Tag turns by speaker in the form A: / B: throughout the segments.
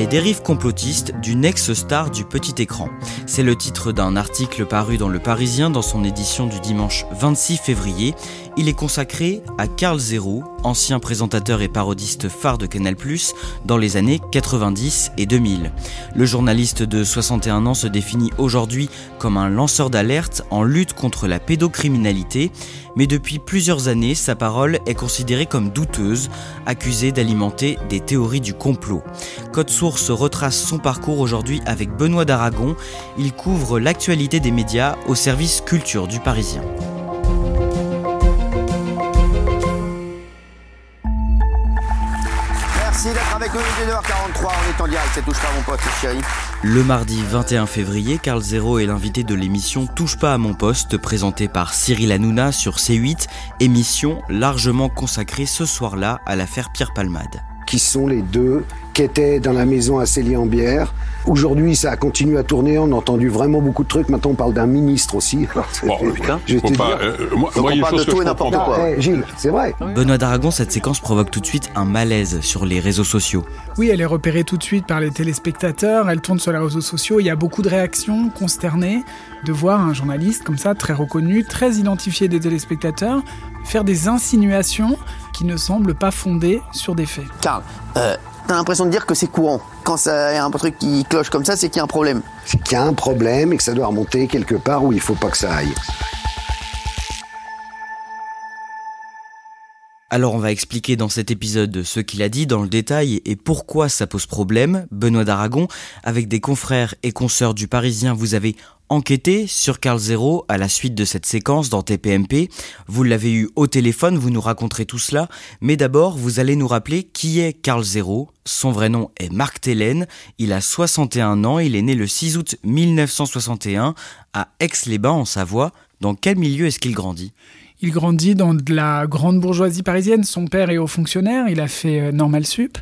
A: Les dérives complotistes d'une ex-star du petit écran. C'est le titre d'un article paru dans Le Parisien dans son édition du dimanche 26 février. Il est consacré à Carl Zero, ancien présentateur et parodiste phare de Canal+, dans les années 90 et 2000. Le journaliste de 61 ans se définit aujourd'hui comme un lanceur d'alerte en lutte contre la pédocriminalité, mais depuis plusieurs années, sa parole est considérée comme douteuse, accusée d'alimenter des théories du complot. Code Source retrace son parcours aujourd'hui avec Benoît d'Aragon. Il couvre l'actualité des médias au service culture du Parisien.
B: Avec nous, il est 2h43, on est en direct, c'est Touche pas à mon poste, chérie.
A: Le mardi 21 février, Carl Zero est l'invité de l'émission Touche pas à mon poste, présentée par Cyril Hanouna sur C8, émission largement consacrée ce soir-là à l'affaire Pierre Palmade.
C: Qui sont les deux qui étaient dans la maison à Célie-en-Bière. Aujourd'hui, ça a continué à tourner. On a entendu vraiment beaucoup de trucs. Maintenant, on parle d'un ministre aussi. Alors,
D: Bon,
C: putain, je vais
D: faut
C: te
D: pas,
C: dire.
D: euh, moi,
B: Donc
D: moi, il y
B: on
D: a
B: parle
D: une chose
B: de tout et n'importe quoi.
C: Eh, Gilles, c'est vrai.
A: Benoît d'Aragon, cette séquence provoque tout de suite un malaise sur les réseaux sociaux.
E: Oui, elle est repérée tout de suite par les téléspectateurs, elle tourne sur les réseaux sociaux, il y a beaucoup de réactions consternées de voir un journaliste comme ça, très reconnu, très identifié des téléspectateurs, faire des insinuations qui ne semblent pas fondées sur des faits.
B: Karl, euh, t'as l'impression de dire que c'est courant. Quand ça y a un truc qui cloche comme ça, c'est qu'il y a un problème.
C: C'est qu'il y a un problème et que ça doit remonter quelque part où il faut pas que ça aille.
A: Alors on va expliquer dans cet épisode ce qu'il a dit dans le détail et pourquoi ça pose problème. Benoît d'Aragon, avec des confrères et consoeurs du Parisien, vous avez enquêté sur Carl Zero à la suite de cette séquence dans TPMP. Vous l'avez eu au téléphone, vous nous raconterez tout cela. Mais d'abord, vous allez nous rappeler qui est Carl Zero. Son vrai nom est Marc Tellen. Il a 61 ans. Il est né le 6 août 1961 à Aix-les-Bains en Savoie. Dans quel milieu est-ce qu'il grandit?
E: Il grandit dans la grande bourgeoisie parisienne. Son père est haut fonctionnaire. Il a fait euh, Normal Sup.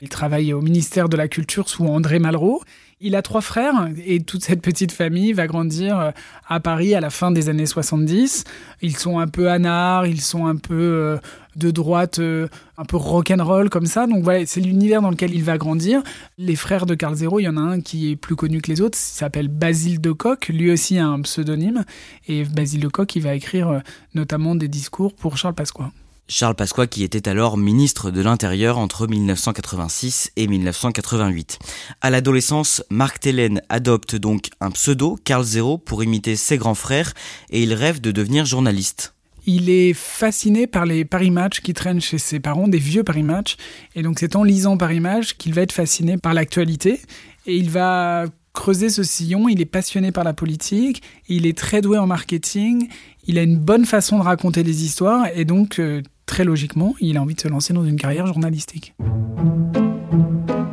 E: Il travaille au ministère de la Culture sous André Malraux. Il a trois frères et toute cette petite famille va grandir euh, à Paris à la fin des années 70. Ils sont un peu anards, ils sont un peu euh, de droite, euh, un peu rock'n'roll comme ça. Donc voilà, c'est l'univers dans lequel il va grandir. Les frères de Carl Zero, il y en a un qui est plus connu que les autres, il s'appelle Basile de Coq. Lui aussi a un pseudonyme. Et Basile de Coq, il va écrire notamment des discours pour Charles Pasqua.
A: Charles Pasqua qui était alors ministre de l'Intérieur entre 1986 et 1988. À l'adolescence, Marc Tellen adopte donc un pseudo, Carl Zero, pour imiter ses grands frères et il rêve de devenir journaliste.
E: Il est fasciné par les Paris Match qui traînent chez ses parents, des vieux Paris Match. Et donc c'est en lisant Paris Match qu'il va être fasciné par l'actualité. Et il va creuser ce sillon, il est passionné par la politique, il est très doué en marketing, il a une bonne façon de raconter les histoires et donc euh, très logiquement, il a envie de se lancer dans une carrière journalistique.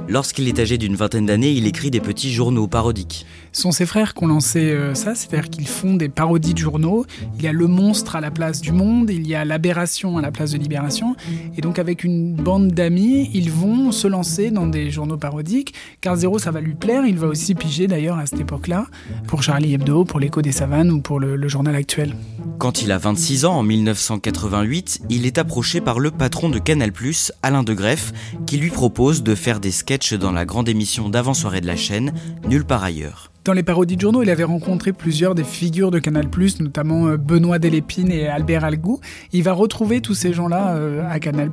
A: Lorsqu'il est âgé d'une vingtaine d'années, il écrit des petits journaux parodiques.
E: Ce sont ses frères qui ont lancé euh, ça, c'est-à-dire qu'ils font des parodies de journaux. Il y a Le Monstre à la place du Monde, il y a L'Aberration à la place de Libération. Et donc avec une bande d'amis, ils vont se lancer dans des journaux parodiques. Car Zéro, ça va lui plaire. Il va aussi piger d'ailleurs à cette époque-là pour Charlie Hebdo, pour l'Écho des Savanes ou pour le, journal actuel.
A: Quand il a 26 ans, en 1988, il est approché par le patron de Canal+, Alain de Greff, qui lui propose de faire des sketchs dans la grande émission d'avant-soirée de la chaîne, Nulle part ailleurs.
E: Dans les parodies de journaux, il avait rencontré plusieurs des figures de Canal+, notamment euh, Benoît Delépine et Albert Algou. Il va retrouver tous ces gens-là euh, à Canal+.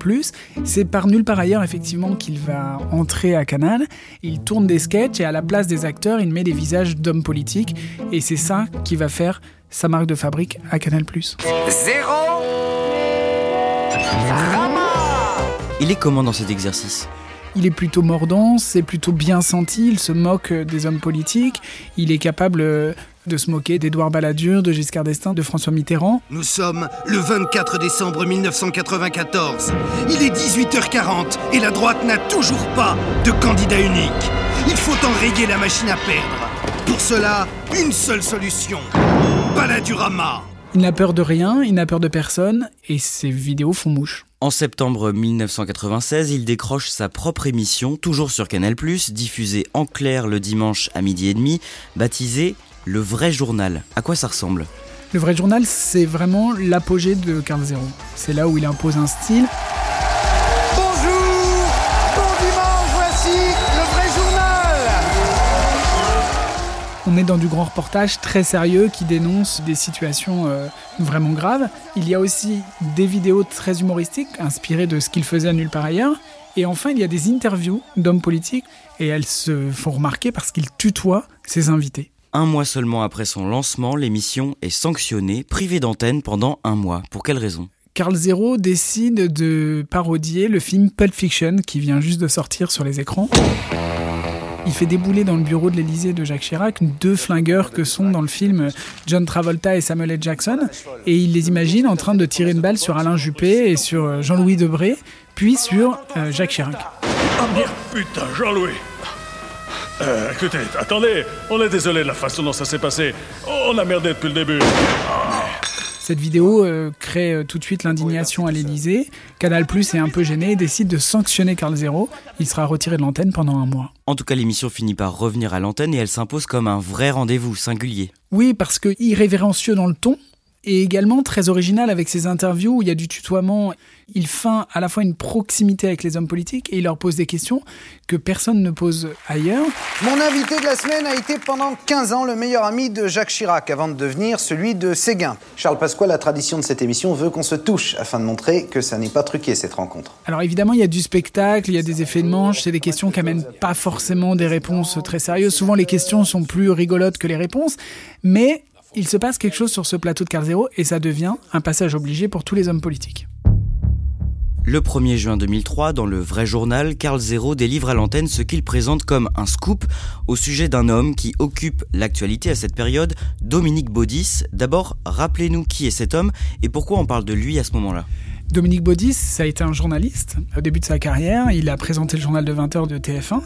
E: C'est par nulle part ailleurs, effectivement, qu'il va entrer à Canal. Il tourne des sketchs et à la place des acteurs, il met des visages d'hommes politiques. Et c'est ça qui va faire sa marque de fabrique à Canal+.
D: Zéro
A: Il est comment dans cet exercice?
E: Il est plutôt mordant, c'est plutôt bien senti, il se moque des hommes politiques, il est capable euh, de se moquer d'Édouard Balladur, de Giscard d'Estaing, de François Mitterrand.
F: Nous sommes le 24 décembre 1994. Il est 18h40 et la droite n'a toujours pas de candidat unique. Il faut enrayer la machine à perdre. Pour cela, une seule solution. Balladurama.
E: Il n'a peur de rien, il n'a peur de personne, et ses vidéos font mouche.
A: En septembre 1996, il décroche sa propre émission, toujours sur Canal+, diffusée en clair le dimanche à midi et demi, baptisée Le Vrai Journal. À quoi ça ressemble?
E: Le Vrai Journal, c'est vraiment l'apogée de Carl Zero. C'est là où il impose un style. On est dans du grand reportage très sérieux qui dénonce des situations euh, vraiment graves. Il y a aussi des vidéos très humoristiques inspirées de ce qu'il faisait à nulle part ailleurs. Et enfin, il y a des interviews d'hommes politiques et elles se font remarquer parce qu'il tutoie ses invités.
A: Un mois seulement après son lancement, l'émission est sanctionnée, privée d'antenne pendant un mois. Pour quelle raison?
E: Carl Zero décide de parodier le film Pulp Fiction qui vient juste de sortir sur les écrans. Il fait débouler dans le bureau de l'Elysée de Jacques Chirac deux flingueurs que sont dans le film John Travolta et Samuel L. Jackson, et il les imagine en train de tirer une balle sur Alain Juppé et sur euh, Jean-Louis Debré, puis sur euh, Jacques Chirac.
G: Ah merde, putain, Jean-Louis euh, écoutez, attendez, on est désolé de la façon dont ça s'est passé. On a merdé depuis le début.
E: Cette vidéo euh, crée euh, tout de suite l'indignation à l'Elysée. Canal Plus est un peu gêné et décide de sanctionner Carl Zero. Il sera retiré de l'antenne pendant un mois.
A: En tout cas, l'émission finit par revenir à l'antenne et elle s'impose comme un vrai rendez-vous singulier.
E: Oui, parce que irrévérencieux dans le ton, et également très original avec ses interviews où il y a du tutoiement. Il feint à la fois une proximité avec les hommes politiques et il leur pose des questions que personne ne pose ailleurs.
H: Mon invité de la semaine a été pendant 15 ans le meilleur ami de Jacques Chirac avant de devenir celui de Séguin. Charles Pasqua, la tradition de cette émission veut qu'on se touche afin de montrer que ça n'est pas truqué cette rencontre.
E: Alors évidemment, il y a du spectacle, il y a des effets de manche, c'est des questions qui amènent pas forcément des réponses très sérieuses. Souvent les questions sont plus rigolotes que les réponses, mais il se passe quelque chose sur ce plateau de Carl Zero et ça devient un passage obligé pour tous les hommes politiques.
A: Le 1er juin 2003, dans le vrai journal, Carl Zero délivre à l'antenne ce qu'il présente comme un scoop au sujet d'un homme qui occupe l'actualité à cette période, Dominique Baudis. D'abord, rappelez-nous qui est cet homme et pourquoi on parle de lui à ce moment-là.
E: Dominique Baudis, ça a été un journaliste au début de sa carrière. Il a présenté le journal de 20h de TF1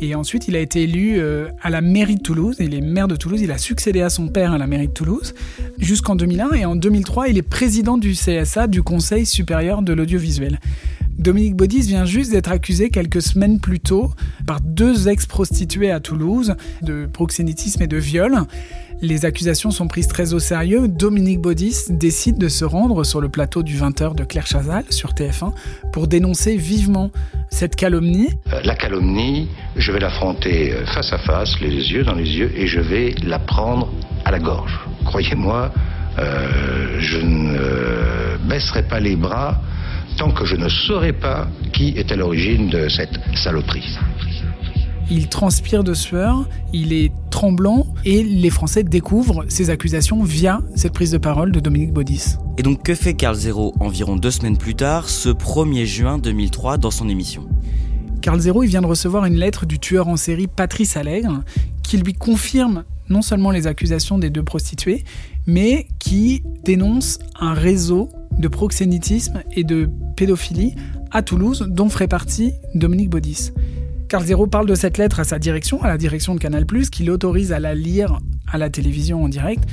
E: et ensuite il a été élu euh, à la mairie de Toulouse. Il est maire de Toulouse. Il a succédé à son père à la mairie de Toulouse jusqu'en 2001 et en 2003 il est président du CSA, du Conseil supérieur de l'audiovisuel. Dominique Baudis vient juste d'être accusé quelques semaines plus tôt par deux ex-prostituées à Toulouse de proxénétisme et de viol. Les accusations sont prises très au sérieux. Dominique Baudis décide de se rendre sur le plateau du 20h de Claire Chazal sur TF1 pour dénoncer vivement cette calomnie.
I: Euh, la calomnie, je vais l'affronter euh, face à face, les yeux dans les yeux, et je vais la prendre à la gorge. Croyez-moi, euh, je ne baisserai pas les bras tant que je ne saurai pas qui est à l'origine de cette saloperie.
E: Il transpire de sueur, il est tremblant et les Français découvrent ces accusations via cette prise de parole de Dominique Baudis.
A: Et donc que fait Carl Zero environ deux semaines plus tard, ce 1er juin 2003 dans son émission?
E: Carl Zero il vient de recevoir une lettre du tueur en série Patrice Allègre qui lui confirme non seulement les accusations des deux prostituées, mais qui dénonce un réseau de proxénétisme et de pédophilie à Toulouse, dont ferait partie Dominique Baudis. Carl Zero parle de cette lettre à sa direction, à la direction de Canal+, qui l'autorise à la lire à la télévision en direct.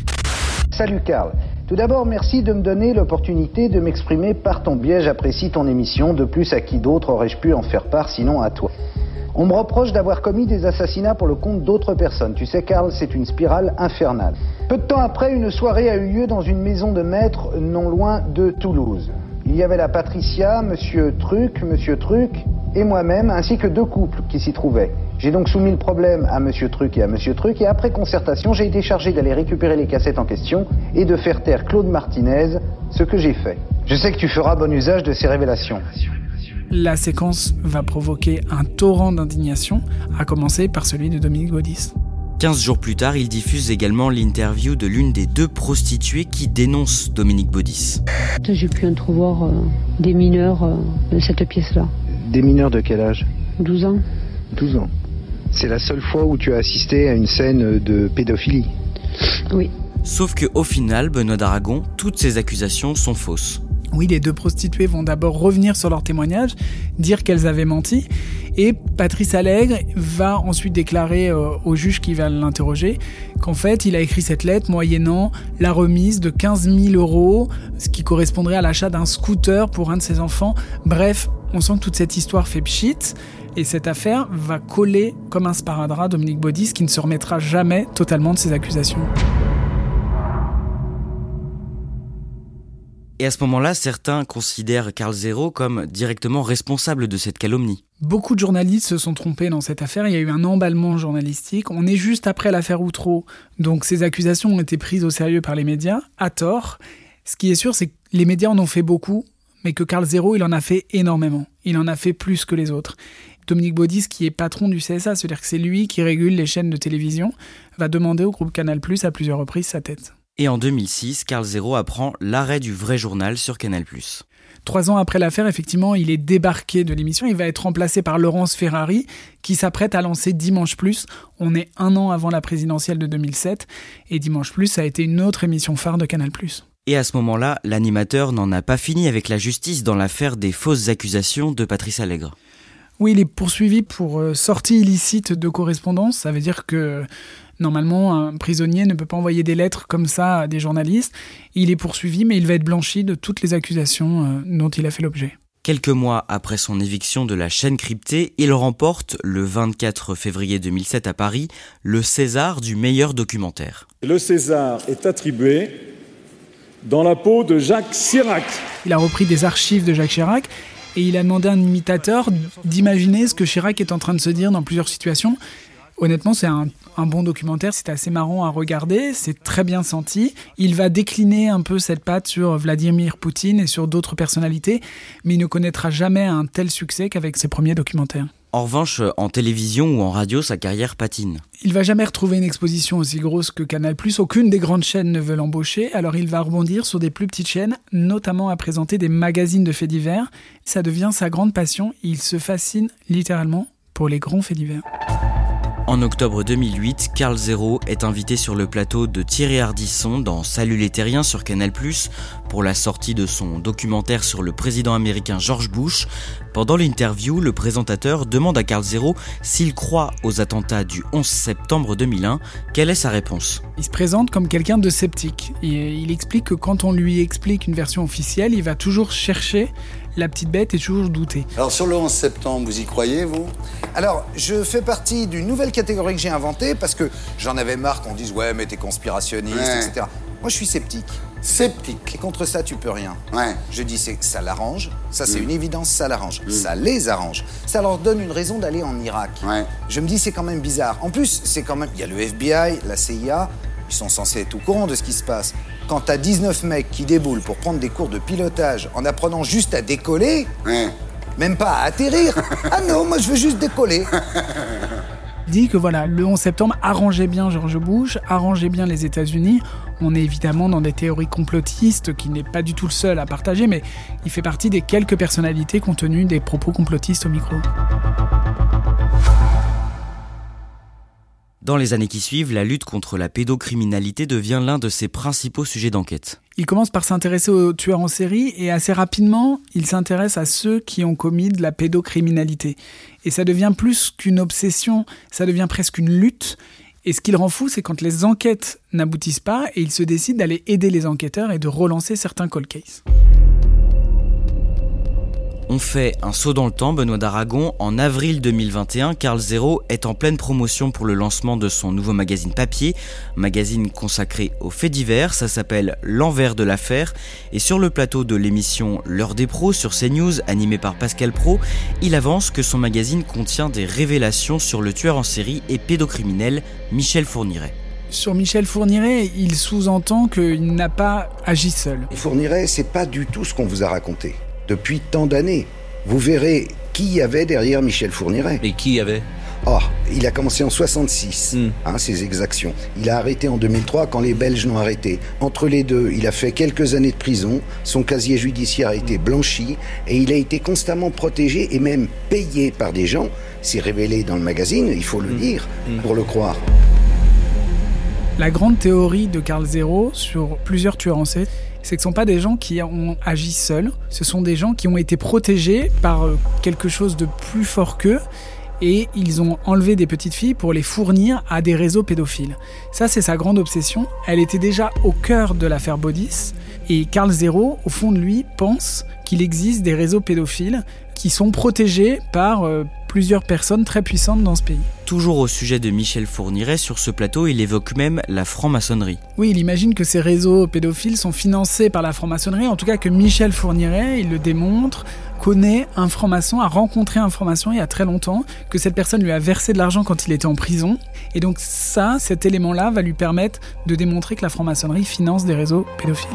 H: Salut Carl. Tout d'abord, merci de me donner l'opportunité de m'exprimer par ton biais. J'apprécie ton émission. De plus, à qui d'autre aurais-je pu en faire part sinon à toi? On me reproche d'avoir commis des assassinats pour le compte d'autres personnes. Tu sais, Carl, c'est une spirale infernale. Peu de temps après, une soirée a eu lieu dans une maison de maître non loin de Toulouse. Il y avait la Patricia, Monsieur Truc, Monsieur Truc, et moi-même, ainsi que deux couples qui s'y trouvaient. J'ai donc soumis le problème à Monsieur Truc et à Monsieur Truc, et après concertation, j'ai été chargé d'aller récupérer les cassettes en question et de faire taire Claude Martinez, ce que j'ai fait. Je sais que tu feras bon usage de ces révélations.
E: La séquence va provoquer un torrent d'indignation, à commencer par celui de Dominique Baudis.
A: 15 jours plus tard, il diffuse également l'interview de l'une des deux prostituées qui dénonce Dominique Baudis.
D: J'ai pu entrevoir euh, des mineurs euh, de cette pièce-là.
H: Des mineurs de quel âge?
D: 12 ans.
H: 12 ans. C'est la seule fois où tu as assisté à une scène de pédophilie?
D: Oui.
A: Sauf que au final, Benoît d'Aragon, toutes ces accusations sont fausses.
E: Oui, les deux prostituées vont d'abord revenir sur leur témoignage, dire qu'elles avaient menti, et Patrice Allègre va ensuite déclarer euh, au juge qui va l'interroger qu'en fait, il a écrit cette lettre moyennant la remise de 15 000 euros, ce qui correspondrait à l'achat d'un scooter pour un de ses enfants. Bref, on sent que toute cette histoire fait pchit. Et cette affaire va coller comme un sparadrap Dominique Baudis qui ne se remettra jamais totalement de ses accusations.
A: Et à ce moment-là, certains considèrent Carl Zero comme directement responsable de cette calomnie.
E: Beaucoup de journalistes se sont trompés dans cette affaire. Il y a eu un emballement journalistique. On est juste après l'affaire Outreau. Donc ces accusations ont été prises au sérieux par les médias, à tort. Ce qui est sûr, c'est que les médias en ont fait beaucoup, mais que Carl Zero, il en a fait énormément. Il en a fait plus que les autres. Dominique Baudis, qui est patron du CSA, c'est-à-dire que c'est lui qui régule les chaînes de télévision, va demander au groupe Canal Plus à plusieurs reprises sa tête.
A: Et en 2006, Carl Zero apprend l'arrêt du vrai journal sur Canal+.
E: Trois ans après l'affaire, effectivement, il est débarqué de l'émission. Il va être remplacé par Laurence Ferrari, qui s'apprête à lancer Dimanche Plus. On est un an avant la présidentielle de 2007, et Dimanche Plus a été une autre émission phare de Canal+.
A: Et à ce moment-là, l'animateur n'en a pas fini avec la justice dans l'affaire des fausses accusations de Patrice Allègre.
E: Oui, il est poursuivi pour euh, sortie illicite de correspondance. Ça veut dire que normalement, un prisonnier ne peut pas envoyer des lettres comme ça à des journalistes. Il est poursuivi, mais il va être blanchi de toutes les accusations euh, dont il a fait l'objet.
A: Quelques mois après son éviction de la chaîne cryptée, il remporte, le 24 février 2007 à Paris, le César du meilleur documentaire.
J: Le César est attribué dans la peau de Jacques Chirac.
E: Il a repris des archives de Jacques Chirac et il a demandé à un imitateur d'imaginer ce que Chirac est en train de se dire dans plusieurs situations. Honnêtement, c'est un, un, bon documentaire, c'est assez marrant à regarder, c'est très bien senti. Il va décliner un peu cette patte sur Vladimir Poutine et sur d'autres personnalités, mais il ne connaîtra jamais un tel succès qu'avec ses premiers documentaires.
A: En revanche, en télévision ou en radio, sa carrière patine.
E: Il va jamais retrouver une exposition aussi grosse que Canal+. Aucune des grandes chaînes ne veut l'embaucher, alors il va rebondir sur des plus petites chaînes, notamment à présenter des magazines de faits divers. Ça devient sa grande passion. Il se fascine littéralement pour les grands faits divers.
A: En octobre 2008, Carl Zero est invité sur le plateau de Thierry Ardisson dans Salut les Terriens sur Canal+, pour la sortie de son documentaire sur le président américain George Bush. Pendant l'interview, le présentateur demande à Carl Zero s'il croit aux attentats du 11 septembre 2001. Quelle est sa réponse?
E: Il se présente comme quelqu'un de sceptique. Il explique que quand on lui explique une version officielle, il va toujours chercher la petite bête et toujours douter.
K: Alors sur le 11 septembre, vous y croyez, vous?
L: Alors, je fais partie d'une nouvelle catégorie que j'ai inventée parce que j'en avais marre qu'on dise ouais mais t'es conspirationniste,
K: Ouais.
L: etc. Moi je suis sceptique.
K: Sceptique.
L: Et contre ça tu peux rien.
K: Ouais.
L: Je dis c'est ça l'arrange, ça c'est
K: Mm.
L: une évidence, ça l'arrange.
K: Mm.
L: Ça les arrange. Ça leur donne une raison d'aller en Irak.
K: Ouais.
L: Je me dis c'est quand même bizarre. En plus, c'est quand même il y a le FBI, la CIA, ils sont censés être au courant de ce qui se passe. Quand t'as 19 mecs qui déboulent pour prendre des cours de pilotage en apprenant juste à décoller, même pas à atterrir. ah non, moi je veux juste décoller.
E: dit que voilà, le 11 septembre arrangeait bien George Bush, arrangeait bien les États-Unis. On est évidemment dans des théories complotistes qui n'est pas du tout le seul à partager, mais il fait partie des quelques personnalités qui ont tenu des propos complotistes au micro.
A: Dans les années qui suivent, la lutte contre la pédocriminalité devient l'un de ses principaux sujets d'enquête.
E: Il commence par s'intéresser aux tueurs en série et assez rapidement, il s'intéresse à ceux qui ont commis de la pédocriminalité. Et ça devient plus qu'une obsession, ça devient presque une lutte. Et ce qui le rend fou, c'est quand les enquêtes n'aboutissent pas et il se décide d'aller aider les enquêteurs et de relancer certains cold cases.
A: On fait un saut dans le temps, Benoît d'Aragon. En avril 2021, Carl Zero est en pleine promotion pour le lancement de son nouveau magazine papier, magazine consacré aux faits divers. Ça s'appelle L'envers de l'affaire. Et sur le plateau de l'émission L'heure des pros sur CNews, animé par Pascal Pro, il avance que son magazine contient des révélations sur le tueur en série et pédocriminel Michel Fourniret.
E: Sur Michel Fourniret, il sous-entend qu'il n'a pas agi seul.
C: Fourniret, c'est pas du tout ce qu'on vous a raconté depuis tant d'années. Vous verrez qui y avait derrière Michel Fourniret.
M: Et qui y avait?
C: Oh, il a commencé en 66, hmm. hein, ses exactions. Il a arrêté en 2003 quand les Belges l'ont arrêté. Entre les deux, il a fait quelques années de prison, son casier judiciaire a été blanchi et il a été constamment protégé et même payé par des gens. C'est révélé dans le magazine, il faut le hmm. lire hmm. pour le croire.
E: La grande théorie de Carl Zero sur plusieurs tueurs en série, c'est que ce ne sont pas des gens qui ont agi seuls, ce sont des gens qui ont été protégés par euh, quelque chose de plus fort qu'eux et ils ont enlevé des petites filles pour les fournir à des réseaux pédophiles. Ça, c'est sa grande obsession. Elle était déjà au cœur de l'affaire Bodis et Carl Zero, au fond de lui, pense qu'il existe des réseaux pédophiles qui sont protégés par euh, plusieurs personnes très puissantes dans ce pays.
A: Toujours au sujet de Michel Fourniret, sur ce plateau, il évoque même la franc-maçonnerie.
E: Oui, il imagine que ces réseaux pédophiles sont financés par la franc-maçonnerie, en tout cas que Michel Fourniret, il le démontre, connaît un franc-maçon, a rencontré un franc-maçon il y a très longtemps, que cette personne lui a versé de l'argent quand il était en prison. Et donc ça, cet élément-là va lui permettre de démontrer que la franc-maçonnerie finance des réseaux pédophiles.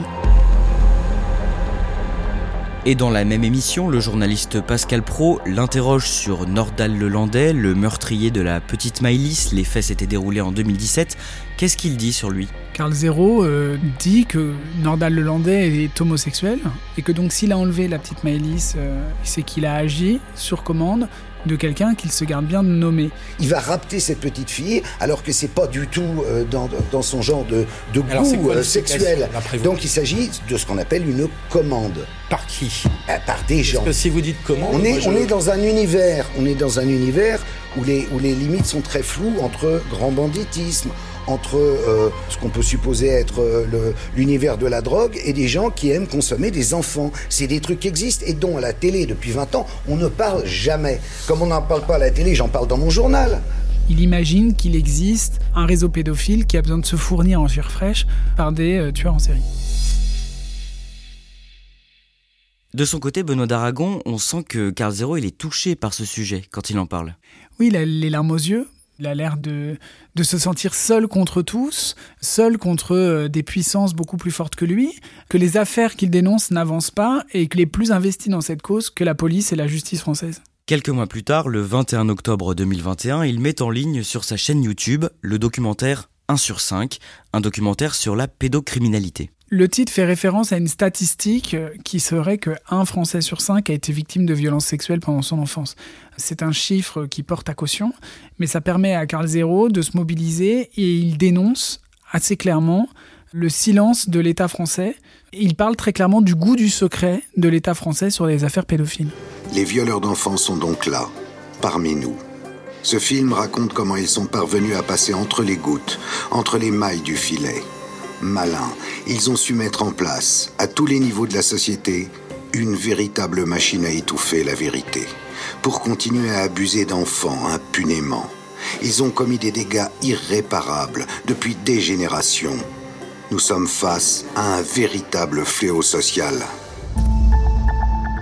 A: Et dans la même émission, le journaliste Pascal Pro l'interroge sur Nordal Lelandais, le meurtrier de la petite Maïlis. Les faits s'étaient déroulés en 2017. Qu'est-ce qu'il dit sur lui?
E: Carl Zero euh, dit que Nordal Lelandais est homosexuel et que donc s'il a enlevé la petite Maëlys, euh, c'est qu'il a agi sur commande de quelqu'un qu'il se garde bien de nommer.
C: Il va rapter cette petite fille alors que c'est pas du tout euh, dans, dans, son genre de, de goût euh, sexuel. Donc il s'agit de ce qu'on appelle une commande.
M: Par qui?
C: Euh, Par des gens.
M: Parce que si vous dites commande,
C: on est, on est dans un univers, on est dans un univers où les, où les limites sont très floues entre grand banditisme, entre euh, ce qu'on peut supposer être euh, l'univers de la drogue et des gens qui aiment consommer des enfants. C'est des trucs qui existent et dont à la télé depuis 20 ans, on ne parle jamais. Comme on n'en parle pas à la télé, j'en parle dans mon journal.
E: Il imagine qu'il existe un réseau pédophile qui a besoin de se fournir en chair fraîche par des euh, tueurs en série.
A: De son côté, Benoît d'Aragon, on sent que Carl Zero il est touché par ce sujet quand il en parle.
E: Oui, il a les larmes aux yeux. Il a l'air de, de se sentir seul contre tous, seul contre euh, des puissances beaucoup plus fortes que lui, que les affaires qu'il dénonce n'avancent pas et qu'il est plus investi dans cette cause que la police et la justice française.
A: Quelques mois plus tard, le 21 octobre 2021, il met en ligne sur sa chaîne YouTube le documentaire 1 sur 5, un documentaire sur la pédocriminalité.
E: Le titre fait référence à une statistique euh, qui serait que un Français sur cinq a été victime de violences sexuelles pendant son enfance. C'est un chiffre qui porte à caution, mais ça permet à Carl Zero de se mobiliser et il dénonce assez clairement le silence de l'État français. Il parle très clairement du goût du secret de l'État français sur les affaires pédophiles.
C: Les violeurs d'enfants sont donc là, parmi nous. Ce film raconte comment ils sont parvenus à passer entre les gouttes, entre les mailles du filet malins, ils ont su mettre en place, à tous les niveaux de la société, une véritable machine à étouffer la vérité, pour continuer à abuser d'enfants impunément. Ils ont commis des dégâts irréparables depuis des générations. Nous sommes face à un véritable fléau social.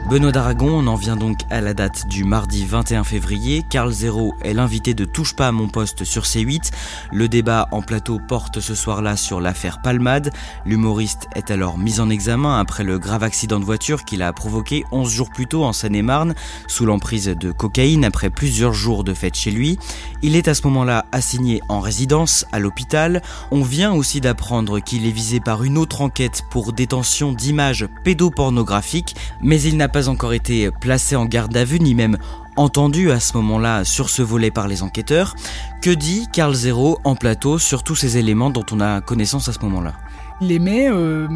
A: Benoît d'Aragon, on en vient donc à la date du mardi 21 février. Carl Zero est l'invité de Touche pas à mon poste sur C8. Le débat en plateau porte ce soir-là sur l'affaire Palmade. L'humoriste est alors mis en examen après le grave accident de voiture qu'il a provoqué 11 jours plus tôt en Seine-et-Marne, sous l'emprise de cocaïne après plusieurs jours de fête chez lui. Il est à ce moment-là assigné en résidence à l'hôpital. On vient aussi d'apprendre qu'il est visé par une autre enquête pour détention d'images pédopornographiques, mais il n'a pas encore été placé en garde à vue ni même entendu à ce moment-là sur ce volet par les enquêteurs. Que dit Carl Zero en plateau sur tous ces éléments dont on a connaissance à ce moment-là?
E: Il émet euh,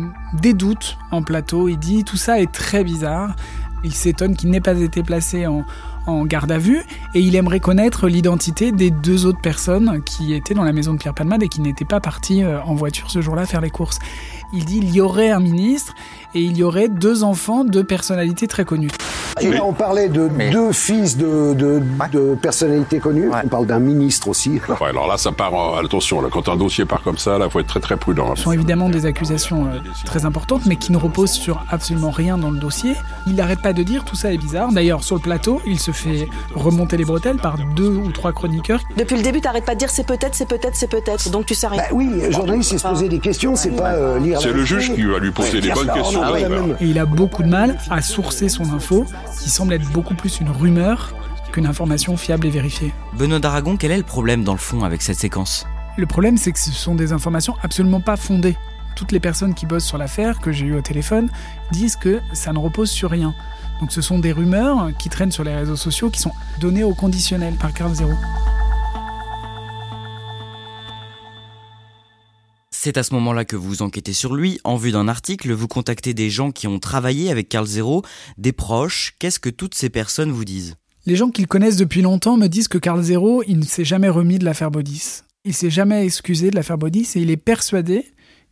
E: des doutes en plateau, il dit tout ça est très bizarre. Il s'étonne qu'il n'ait pas été placé en, en garde à vue et il aimerait connaître l'identité des deux autres personnes qui étaient dans la maison de Pierre Palmade et qui n'étaient pas parties euh, en voiture ce jour-là faire les courses. Il dit il y aurait un ministre et il y aurait deux enfants de personnalités très connues.
C: Et là, on parlait de deux fils de, de, de personnalités connues. On parle d'un ministre aussi.
N: Ouais, alors là, ça part. en- Attention, là, quand un dossier part comme ça, là, faut être très très prudent.
E: Ce sont évidemment des accusations euh, très importantes, mais qui ne reposent sur absolument rien dans le dossier. Il n'arrête pas de dire tout ça est bizarre. D'ailleurs, sur le plateau, il se fait remonter les bretelles par deux ou trois chroniqueurs.
O: Depuis le début, t'arrêtes pas de dire c'est peut-être, c'est peut-être, c'est peut-être. Donc tu sais rien.
C: Bah oui, journaliste, c'est se poser des questions, c'est pas euh, lire.
N: C'est le juge qui va lui poser
C: Ouais, dire
N: bonnes
C: ça,
N: questions.
C: on a pas la
N: d'ailleurs.
C: même-
E: Et il a beaucoup de mal à sourcer son info, qui semble être beaucoup plus une rumeur qu'une information fiable et vérifiée.
A: Benoît d'Aragon, quel est le problème dans le fond avec cette séquence?
E: Le problème, c'est que ce sont des informations absolument pas fondées. Toutes les personnes qui bossent sur l'affaire, que j'ai eu au téléphone, disent que ça ne repose sur rien. Donc ce sont des rumeurs qui traînent sur les réseaux sociaux qui sont données au conditionnel par Carl Zero.
A: C'est à ce moment-là que vous enquêtez sur lui, en vue d'un article, vous contactez des gens qui ont travaillé avec Carl Zero, des proches, qu'est-ce que toutes ces personnes vous disent?
E: Les gens qui le connaissent depuis longtemps me disent que Carl Zero, il ne s'est jamais remis de l'affaire Bodis. Il s'est jamais excusé de l'affaire Bodis et il est persuadé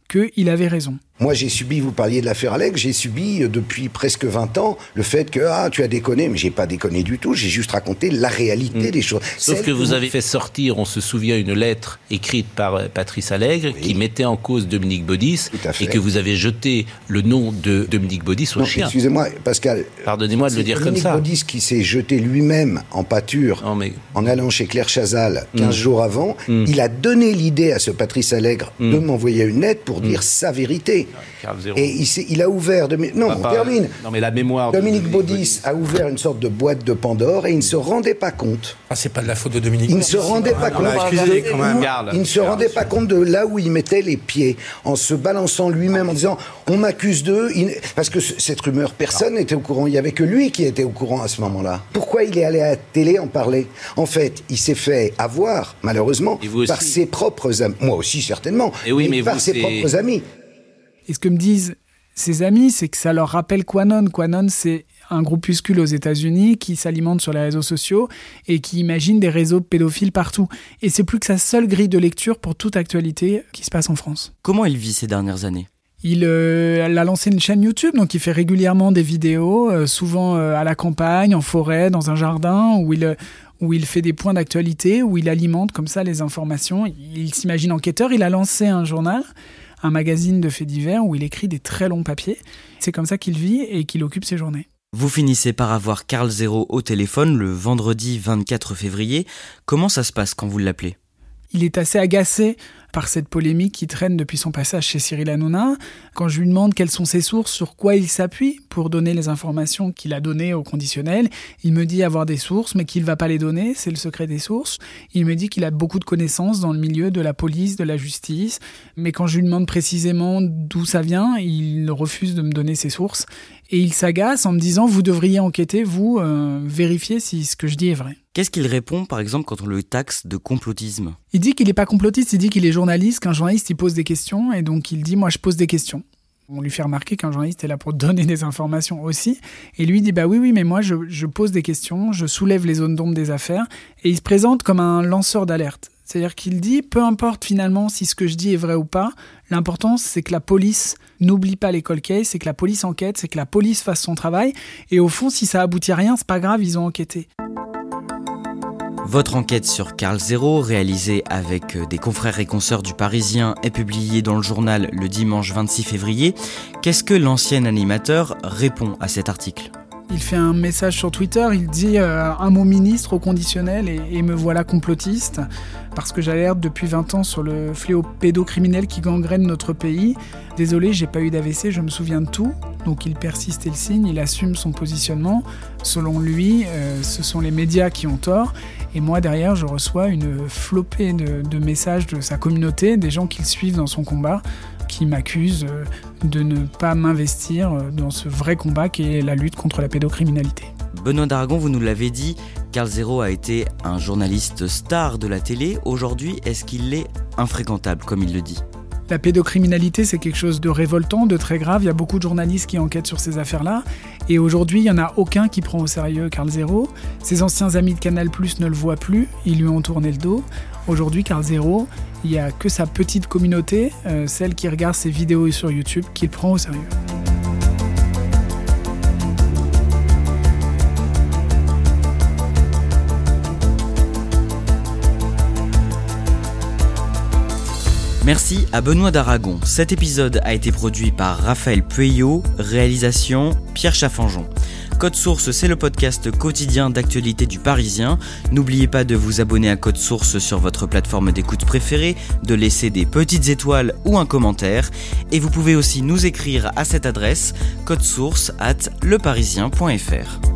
E: qu'il avait raison.
C: Moi, j'ai subi, vous parliez de l'affaire Alex, j'ai subi euh, depuis presque 20 ans le fait que, ah, tu as déconné, mais j'ai pas déconné du tout, j'ai juste raconté la réalité des choses.
P: Sauf que vous avez fait sortir, on se souvient, une lettre écrite par euh, Patrice Allègre qui mettait en cause Dominique Baudis et que vous avez jeté le nom de Dominique Baudis au
C: Non,
P: chien.
C: excusez-moi, Pascal.
P: Pardonnez-moi de le dire comme
C: Dominique
P: ça.
C: Baudis qui s'est jeté lui-même en pâture en allant chez Claire Chazal 15
P: Mm.
C: jours avant. Il a donné l'idée à ce Patrice Allègre de m'envoyer une lettre pour dire sa vérité. Et il, a ouvert... Non,
P: Ah,
C: on termine.
P: Non, mais la mémoire. de
C: Dominique Baudis a ouvert une sorte de boîte de Pandore et il ne se rendait pas compte.
M: Ah, c'est pas de la faute de Dominique.
C: Il ne se rendait pas compte.
M: même.
C: Où- Il ne se rendait pas compte de là où il mettait les pieds, en se balançant lui-même, en disant on m'accuse d'eux. Parce que ce- cette rumeur, personne n'était au courant. Il y avait que lui qui était au courant à ce moment-là. Pourquoi il est allé à la télé en parler? En fait, il s'est fait avoir, malheureusement, par ses propres amis. Moi aussi, certainement.
P: Et oui, mais
C: par
P: vous,
C: ses propres amis.
E: Et ce que me disent ses amis, c'est que ça leur rappelle Quanon. Quanon, c'est un groupuscule aux États-Unis qui s'alimente sur les réseaux sociaux et qui imagine des réseaux pédophiles partout. Et c'est plus que sa seule grille de lecture pour toute actualité qui se passe en France.
A: Comment il vit ces dernières années?
E: Il euh, a lancé une chaîne YouTube, donc il fait régulièrement des vidéos, euh, souvent euh, à la campagne, en forêt, dans un jardin, où il, où il fait des points d'actualité, où il alimente comme ça les informations. Il s'imagine enquêteur. Il a lancé un journal, un magazine de faits divers, où il écrit des très longs papiers. C'est comme ça qu'il vit et qu'il occupe ses journées.
A: Vous finissez par avoir Carl Zero au téléphone le vendredi 24 février. Comment ça se passe quand vous l'appelez?
E: Il est assez agacé par cette polémique qui traîne depuis son passage chez Cyril Hanouna. Quand je lui demande quelles sont ses sources, sur quoi il s'appuie pour donner les informations qu'il a données au conditionnel, il me dit avoir des sources, mais qu'il va pas les donner, c'est le secret des sources. Il me dit qu'il a beaucoup de connaissances dans le milieu de la police, de la justice, mais quand je lui demande précisément d'où ça vient, il refuse de me donner ses sources. Et il s'agace en me disant, vous devriez enquêter, vous, euh, vérifier si ce que je dis est vrai.
A: Qu'est-ce qu'il répond par exemple quand on le taxe de complotisme
E: Il dit qu'il n'est pas complotiste, il dit qu'il est journaliste, qu'un journaliste il pose des questions, et donc il dit moi je pose des questions. On lui fait remarquer qu'un journaliste est là pour donner des informations aussi, et lui dit bah oui oui mais moi je, pose des questions, je soulève les zones d'ombre des affaires, et il se présente comme un lanceur d'alerte. C'est-à-dire qu'il dit, peu importe finalement si ce que je dis est vrai ou pas, l'important c'est que la police n'oublie pas les cold cases, c'est que la police enquête, c'est que la police fasse son travail, et au fond si ça aboutit à rien, c'est pas grave, ils ont enquêté.
A: Votre enquête sur Carl Zero, réalisée avec euh, des confrères et consoeurs du Parisien, est publiée dans le journal le dimanche 26 février. Qu'est-ce que l'ancien animateur répond à cet article?
E: Il fait un message sur Twitter, il dit euh, un mot ministre au conditionnel et, me voilà complotiste, parce que j'alerte depuis 20 ans sur le fléau pédocriminel qui gangrène notre pays. Désolé, j'ai pas eu d'AVC, je me souviens de tout. Donc il persiste et le signe, il assume son positionnement. Selon lui, euh, ce sont les médias qui ont tort. Et moi, derrière, je reçois une flopée de, de messages de sa communauté, des gens qui le suivent dans son combat, qui m'accusent euh, de ne pas m'investir euh, dans ce vrai combat qui est la lutte contre la pédocriminalité.
A: Benoît d'Aragon, vous nous l'avez dit, Carl Zero a été un journaliste star de la télé. Aujourd'hui, est-ce qu'il est infréquentable, comme il le dit?
E: La pédocriminalité, c'est quelque chose de révoltant, de très grave. Il y a beaucoup de journalistes qui enquêtent sur ces affaires-là. Et aujourd'hui, il n'y en a aucun qui prend au sérieux Carl Zero. Ses anciens amis de Canal Plus ne le voient plus. Ils lui ont tourné le dos. Aujourd'hui, Carl Zero, il n'y a que sa petite communauté, euh, celle qui regarde ses vidéos sur YouTube, qui le prend au sérieux.
A: Merci à Benoît d'Aragon. Cet épisode a été produit par Raphaël Pueyo, réalisation Pierre Chaffanjon. Code Source, c'est le podcast quotidien d'actualité du Parisien. N'oubliez pas de vous abonner à Code Source sur votre plateforme d'écoute préférée, de laisser des petites étoiles ou un commentaire. Et vous pouvez aussi nous écrire à cette adresse codesource at leparisien.fr.